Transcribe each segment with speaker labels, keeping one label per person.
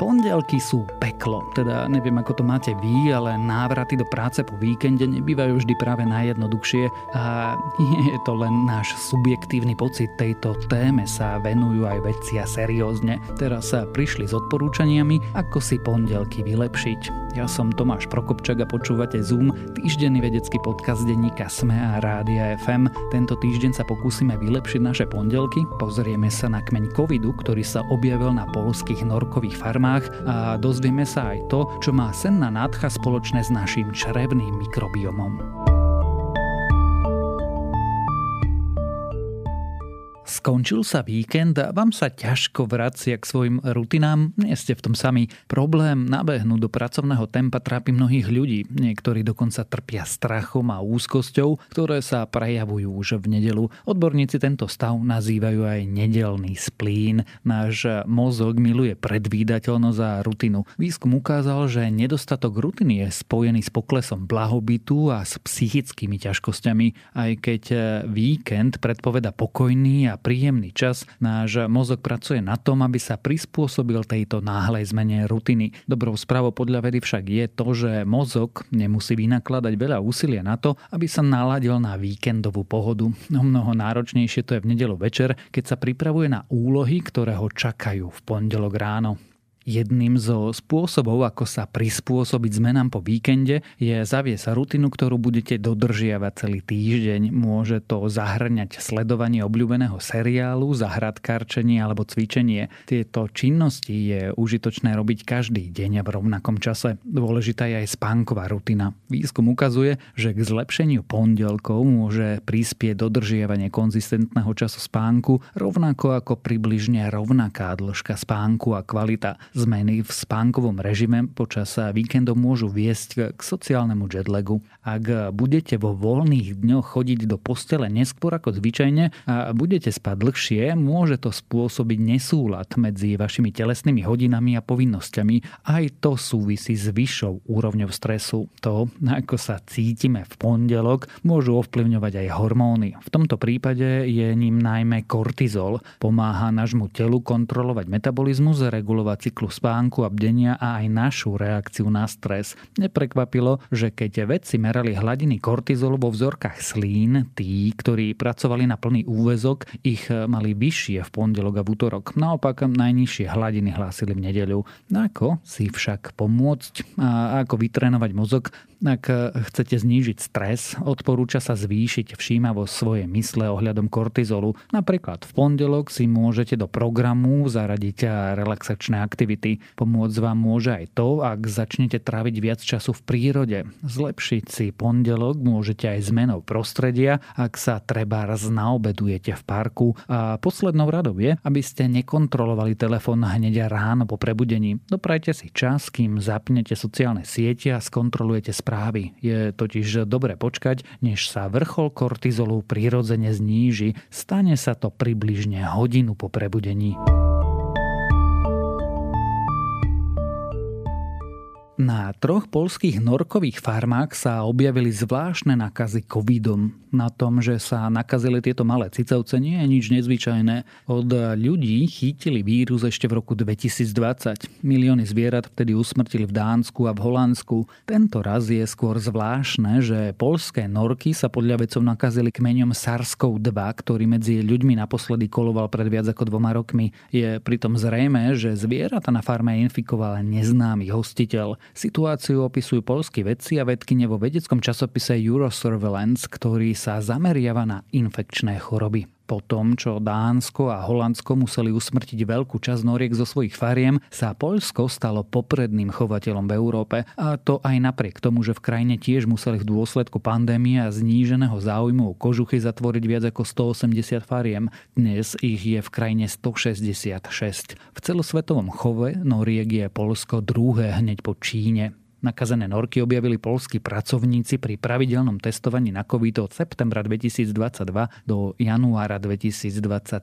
Speaker 1: Pondelky sú peklo, teda neviem ako to máte vy, ale návraty do práce po víkende nebývajú vždy práve najjednoduchšie a nie je to len náš subjektívny pocit tejto téme sa venujú aj vedcia seriózne. Teraz sa prišli s odporúčaniami, ako si pondelky vylepšiť. Ja som Tomáš Prokopčak a počúvate Zoom, týždenný vedecký podcast denníka SME a Rádia FM. Tento týždeň sa pokúsime vylepšiť naše pondelky, pozrieme sa na kmeň covidu, ktorý sa objavil na polských norkových farmách témach a dozvieme sa aj to, čo má senná nádcha spoločné s našim črevným mikrobiomom. Skončil sa víkend a vám sa ťažko vracia k svojim rutinám? Nie ste v tom sami. Problém nabehnúť do pracovného tempa trápi mnohých ľudí. Niektorí dokonca trpia strachom a úzkosťou, ktoré sa prejavujú už v nedelu. Odborníci tento stav nazývajú aj nedelný splín. Náš mozog miluje predvídateľnosť a rutinu. Výskum ukázal, že nedostatok rutiny je spojený s poklesom blahobytu a s psychickými ťažkosťami. Aj keď víkend predpoveda pokojný a príjemný čas, náš mozog pracuje na tom, aby sa prispôsobil tejto náhlej zmene rutiny. Dobrou správou podľa vedy však je to, že mozog nemusí vynakladať veľa úsilia na to, aby sa naladil na víkendovú pohodu. No mnoho náročnejšie to je v nedelu večer, keď sa pripravuje na úlohy, ktoré ho čakajú v pondelok ráno. Jedným zo spôsobov, ako sa prispôsobiť zmenám po víkende, je zaviesť rutinu, ktorú budete dodržiavať celý týždeň. Môže to zahrňať sledovanie obľúbeného seriálu, zahradkárčenie alebo cvičenie. Tieto činnosti je užitočné robiť každý deň a v rovnakom čase. Dôležitá je aj spánková rutina. Výskum ukazuje, že k zlepšeniu pondelkov môže prispieť dodržiavanie konzistentného času spánku, rovnako ako približne rovnaká dĺžka spánku a kvalita. Zmeny v spánkovom režime počas víkendov môžu viesť k sociálnemu jetlagu. Ak budete vo voľných dňoch chodiť do postele neskôr ako zvyčajne a budete spať dlhšie, môže to spôsobiť nesúlad medzi vašimi telesnými hodinami a povinnosťami. Aj to súvisí s vyššou úrovňou stresu. To, ako sa cítime v pondelok, môžu ovplyvňovať aj hormóny. V tomto prípade je ním najmä kortizol. Pomáha nášmu telu kontrolovať metabolizmus, regulovať cyklus cyklu spánku a bdenia a aj našu reakciu na stres. Neprekvapilo, že keď vedci merali hladiny kortizolu vo vzorkách slín, tí, ktorí pracovali na plný úvezok, ich mali vyššie v pondelok a v útorok. Naopak najnižšie hladiny hlásili v nedeľu. Ako si však pomôcť a ako vytrénovať mozog, ak chcete znížiť stres, odporúča sa zvýšiť všímavosť svojej mysle ohľadom kortizolu. Napríklad v pondelok si môžete do programu zaradiť relaxačné aktivity aktivity. Pomôcť vám môže aj to, ak začnete tráviť viac času v prírode. Zlepšiť si pondelok môžete aj zmenou prostredia, ak sa treba raz naobedujete v parku. A poslednou radou je, aby ste nekontrolovali telefón hneď ráno po prebudení. Doprajte si čas, kým zapnete sociálne siete a skontrolujete správy. Je totiž dobre počkať, než sa vrchol kortizolu prirodzene zníži. Stane sa to približne hodinu po prebudení. Na troch polských norkových farmách sa objavili zvláštne nakazy covidom. Na tom, že sa nakazili tieto malé cicavce, nie je nič nezvyčajné. Od ľudí chytili vírus ešte v roku 2020. Milióny zvierat vtedy usmrtili v Dánsku a v Holandsku. Tento raz je skôr zvláštne, že polské norky sa podľa vedcov nakazili kmeňom SARS-CoV-2, ktorý medzi ľuďmi naposledy koloval pred viac ako dvoma rokmi. Je pritom zrejme, že zvieratá na farme infikoval neznámy hostiteľ. Situáciu opisujú polskí vedci a vedkyne vo vedeckom časopise Eurosurveillance, ktorý sa zameriava na infekčné choroby. Po tom, čo Dánsko a Holandsko museli usmrtiť veľkú časť noriek zo svojich fariem, sa Poľsko stalo popredným chovateľom v Európe. A to aj napriek tomu, že v krajine tiež museli v dôsledku pandémie a zníženého záujmu o kožuchy zatvoriť viac ako 180 fariem. Dnes ich je v krajine 166. V celosvetovom chove noriek je Polsko druhé hneď po Číne. Nakazené norky objavili polskí pracovníci pri pravidelnom testovaní na COVID od septembra 2022 do januára 2023.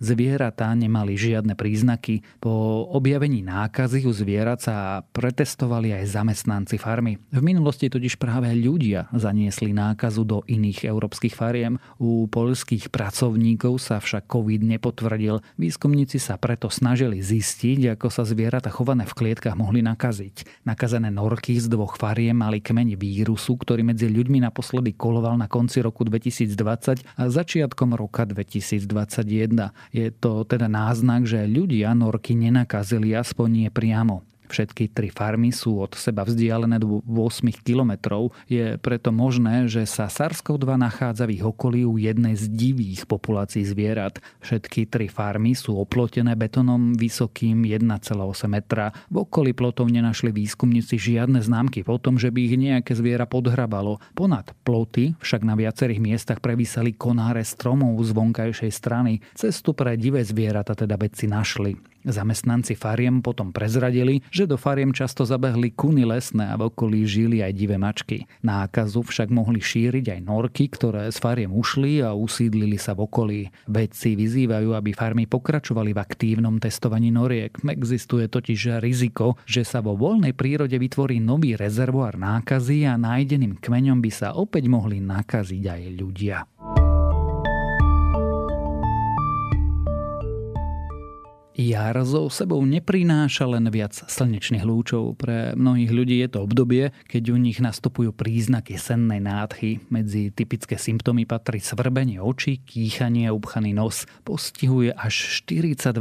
Speaker 1: Zvieratá nemali žiadne príznaky. Po objavení nákazy u zvierat sa pretestovali aj zamestnanci farmy. V minulosti totiž práve ľudia zaniesli nákazu do iných európskych fariem. U polských pracovníkov sa však COVID nepotvrdil. Výskumníci sa preto snažili zistiť, ako sa zvieratá chované v klietkach mohli nakaziť. Nakazené norky Horky z dvoch fariem mali kmeň vírusu, ktorý medzi ľuďmi naposledy koloval na konci roku 2020 a začiatkom roka 2021. Je to teda náznak, že ľudia norky nenakazili aspoň nie priamo. Všetky tri farmy sú od seba vzdialené do 8 kilometrov. Je preto možné, že sa SARS-CoV-2 nachádza v ich okolí u jednej z divých populácií zvierat. Všetky tri farmy sú oplotené betonom vysokým 1,8 metra. V okolí plotov nenašli výskumníci žiadne známky o tom, že by ich nejaké zviera podhrabalo. Ponad ploty však na viacerých miestach prevísali konáre stromov z vonkajšej strany. Cestu pre divé zvieratá teda vedci našli. Zamestnanci fariem potom prezradili, že do fariem často zabehli kuny lesné a v okolí žili aj divé mačky. Nákazu však mohli šíriť aj norky, ktoré z fariem ušli a usídlili sa v okolí. Vedci vyzývajú, aby farmy pokračovali v aktívnom testovaní noriek. Existuje totiž riziko, že sa vo voľnej prírode vytvorí nový rezervoár nákazy a nájdeným kmeňom by sa opäť mohli nakaziť aj ľudia. Jar so sebou neprináša len viac slnečných lúčov. Pre mnohých ľudí je to obdobie, keď u nich nastupujú príznaky sennej nádchy. Medzi typické symptómy patrí svrbenie očí, kýchanie a upchaný nos. Postihuje až 42%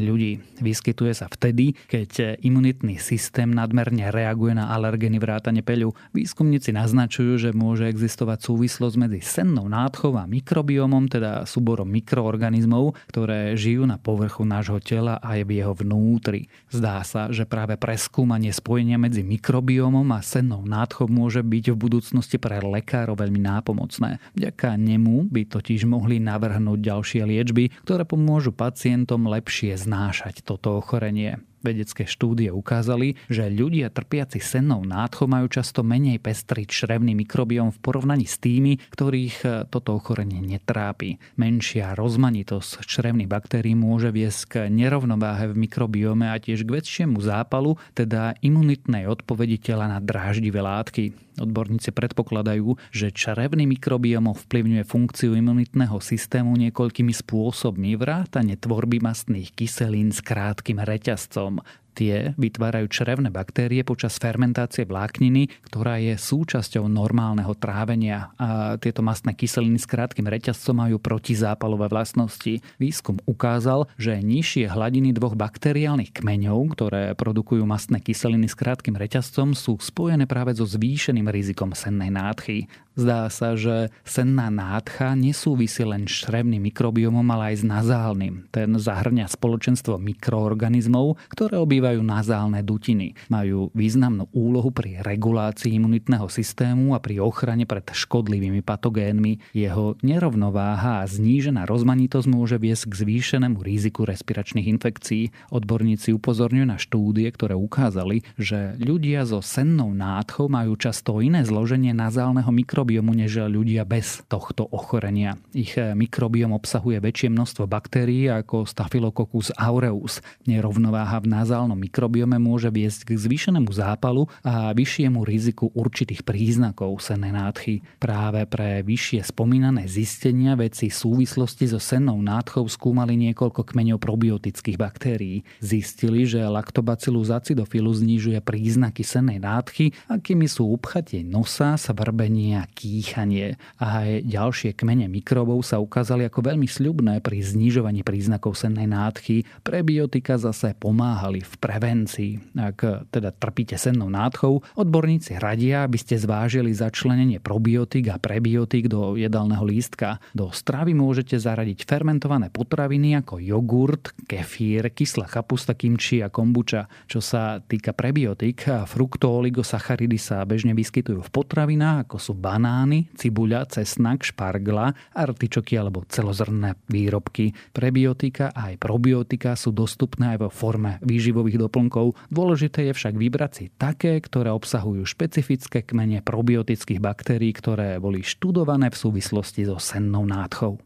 Speaker 1: ľudí. Vyskytuje sa vtedy, keď imunitný systém nadmerne reaguje na alergeny vrátane peľu. Výskumníci naznačujú, že môže existovať súvislosť medzi sennou nádchou a mikrobiomom, teda súborom mikroorganizmov, ktoré žijú na povrchu nášho tela tela a v jeho vnútri. Zdá sa, že práve preskúmanie spojenia medzi mikrobiomom a sennou nádchou môže byť v budúcnosti pre lekárov veľmi nápomocné. Vďaka nemu by totiž mohli navrhnúť ďalšie liečby, ktoré pomôžu pacientom lepšie znášať toto ochorenie. Vedecké štúdie ukázali, že ľudia trpiaci sennou nádchou majú často menej pestrý črevný mikrobióm v porovnaní s tými, ktorých e, toto ochorenie netrápi. Menšia rozmanitosť črevných baktérií môže viesť k nerovnováhe v mikrobiome a tiež k väčšiemu zápalu, teda imunitnej odpovedi tela na dráždivé látky. Odborníci predpokladajú, že črevný mikrobiom ovplyvňuje funkciu imunitného systému niekoľkými spôsobmi vrátane tvorby mastných kyselín s krátkým reťazcom. Tie vytvárajú črevné baktérie počas fermentácie vlákniny, ktorá je súčasťou normálneho trávenia a tieto mastné kyseliny s krátkým reťazcom majú protizápalové vlastnosti. Výskum ukázal, že nižšie hladiny dvoch bakteriálnych kmeňov, ktoré produkujú mastné kyseliny s krátkým reťazcom, sú spojené práve so zvýšeným rizikom sennej nádchy. Zdá sa, že senná nádcha nesúvisí len s črevným mikrobiomom, ale aj s nazálnym. Ten zahrňa spoločenstvo mikroorganizmov, ktoré obývajú nazálne dutiny. Majú významnú úlohu pri regulácii imunitného systému a pri ochrane pred škodlivými patogénmi. Jeho nerovnováha a znížená rozmanitosť môže viesť k zvýšenému riziku respiračných infekcií. Odborníci upozorňujú na štúdie, ktoré ukázali, že ľudia so sennou nádchou majú často iné zloženie nazálneho mikrobiomu mikrobiomu než ľudia bez tohto ochorenia. Ich eh, mikrobiom obsahuje väčšie množstvo baktérií ako Staphylococcus aureus. Nerovnováha v nazálnom mikrobiome môže viesť k zvýšenému zápalu a vyššiemu riziku určitých príznakov sennej nádchy. Práve pre vyššie spomínané zistenia veci súvislosti so sennou nádchou skúmali niekoľko kmeňov probiotických baktérií. Zistili, že Lactobacillus acidophilus znižuje príznaky sennej nádchy, akými sú upchatie nosa, svrbenie a kýchanie a aj ďalšie kmene mikrobov sa ukázali ako veľmi sľubné pri znižovaní príznakov sennej nádchy. Prebiotika zase pomáhali v prevencii. Ak teda trpíte sennou nádchou, odborníci radia, aby ste zvážili začlenenie probiotik a prebiotik do jedálneho lístka. Do stravy môžete zaradiť fermentované potraviny ako jogurt, kefír, kyslá kapusta, kimči a kombuča. Čo sa týka prebiotik, fruktoligosacharidy sa bežne vyskytujú v potravinách ako sú banány, banány, cibuľa, cesnak, špargla, artičoky alebo celozrnné výrobky. Prebiotika a aj probiotika sú dostupné aj vo forme výživových doplnkov. Dôležité je však vybrať si také, ktoré obsahujú špecifické kmene probiotických baktérií, ktoré boli študované v súvislosti so sennou nádchou.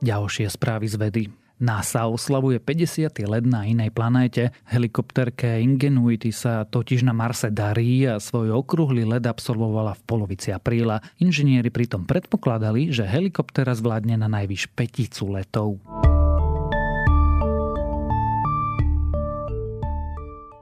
Speaker 1: Ďalšie správy z vedy. NASA oslavuje 50. let na inej planéte. Helikopterke Ingenuity sa totiž na Marse darí a svoj okrúhly let absolvovala v polovici apríla. Inžinieri pritom predpokladali, že helikoptera zvládne na najvyš peticu letov.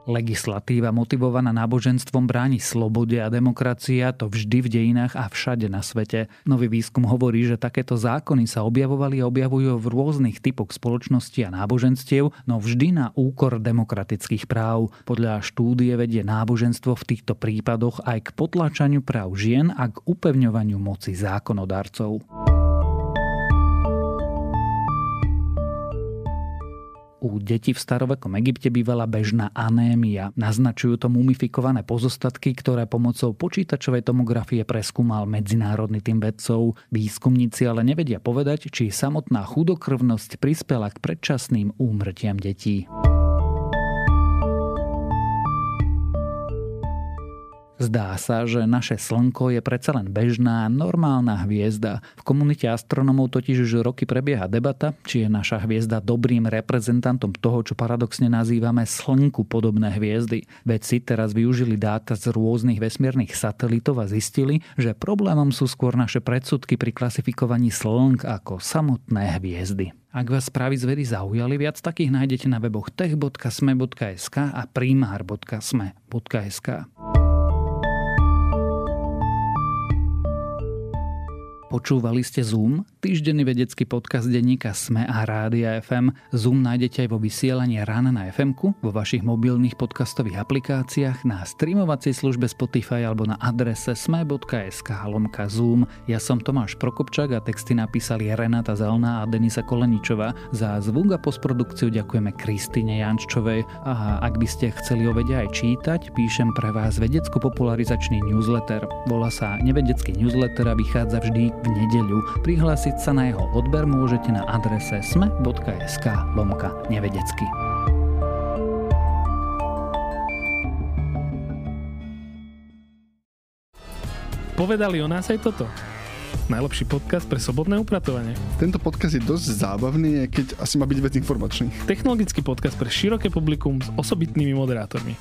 Speaker 1: Legislatíva motivovaná náboženstvom bráni slobode a demokracia, to vždy v dejinách a všade na svete. Nový výskum hovorí, že takéto zákony sa objavovali a objavujú v rôznych typoch spoločnosti a náboženstiev, no vždy na úkor demokratických práv. Podľa štúdie vedie náboženstvo v týchto prípadoch aj k potlačaniu práv žien a k upevňovaniu moci zákonodarcov. U detí v starovekom Egypte bývala bežná anémia. Naznačujú to mumifikované pozostatky, ktoré pomocou počítačovej tomografie preskúmal medzinárodný tým vedcov. Výskumníci ale nevedia povedať, či samotná chudokrvnosť prispela k predčasným úmrtiam detí. Zdá sa, že naše Slnko je predsa len bežná, normálna hviezda. V komunite astronomov totiž už roky prebieha debata, či je naša hviezda dobrým reprezentantom toho, čo paradoxne nazývame Slnku podobné hviezdy. Vedci teraz využili dáta z rôznych vesmírnych satelitov a zistili, že problémom sú skôr naše predsudky pri klasifikovaní Slnk ako samotné hviezdy. Ak vás správy z vedy zaujali, viac takých nájdete na weboch tech.sme.sk a primár.sme.sk. Počúvali ste Zoom, týždenný vedecký podcast denníka SME a Rádia FM. Zoom nájdete aj vo vysielaní rána na fm vo vašich mobilných podcastových aplikáciách, na streamovacej službe Spotify alebo na adrese sme.sk lomka Zoom. Ja som Tomáš Prokopčák a texty napísali Renata Zelná a Denisa Koleničová. Za zvuk a postprodukciu ďakujeme Kristine Jančovej. A ak by ste chceli o vede aj čítať, píšem pre vás vedecko-popularizačný newsletter. Volá sa Nevedecký newsletter a vychádza vždy v nedeľu. Prihlásiť sa na jeho odber môžete na adrese sme.sk lomka nevedecky.
Speaker 2: Povedali o nás aj toto. Najlepší podcast pre sobotné upratovanie.
Speaker 3: Tento podcast je dosť zábavný, keď asi má byť vec informačný.
Speaker 2: Technologický podcast pre široké publikum s osobitnými moderátormi.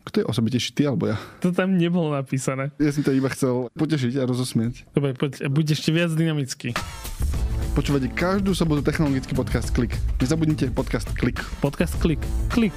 Speaker 3: Kto je osobitejší, ty alebo ja?
Speaker 2: To tam nebolo napísané.
Speaker 3: Ja som to iba chcel potešiť a rozosmieť.
Speaker 2: Dobre, poď, buď ešte viac dynamický.
Speaker 3: Počúvate každú sobotu technologický podcast Klik. Nezabudnite podcast Klik.
Speaker 2: Podcast Klik. Klik.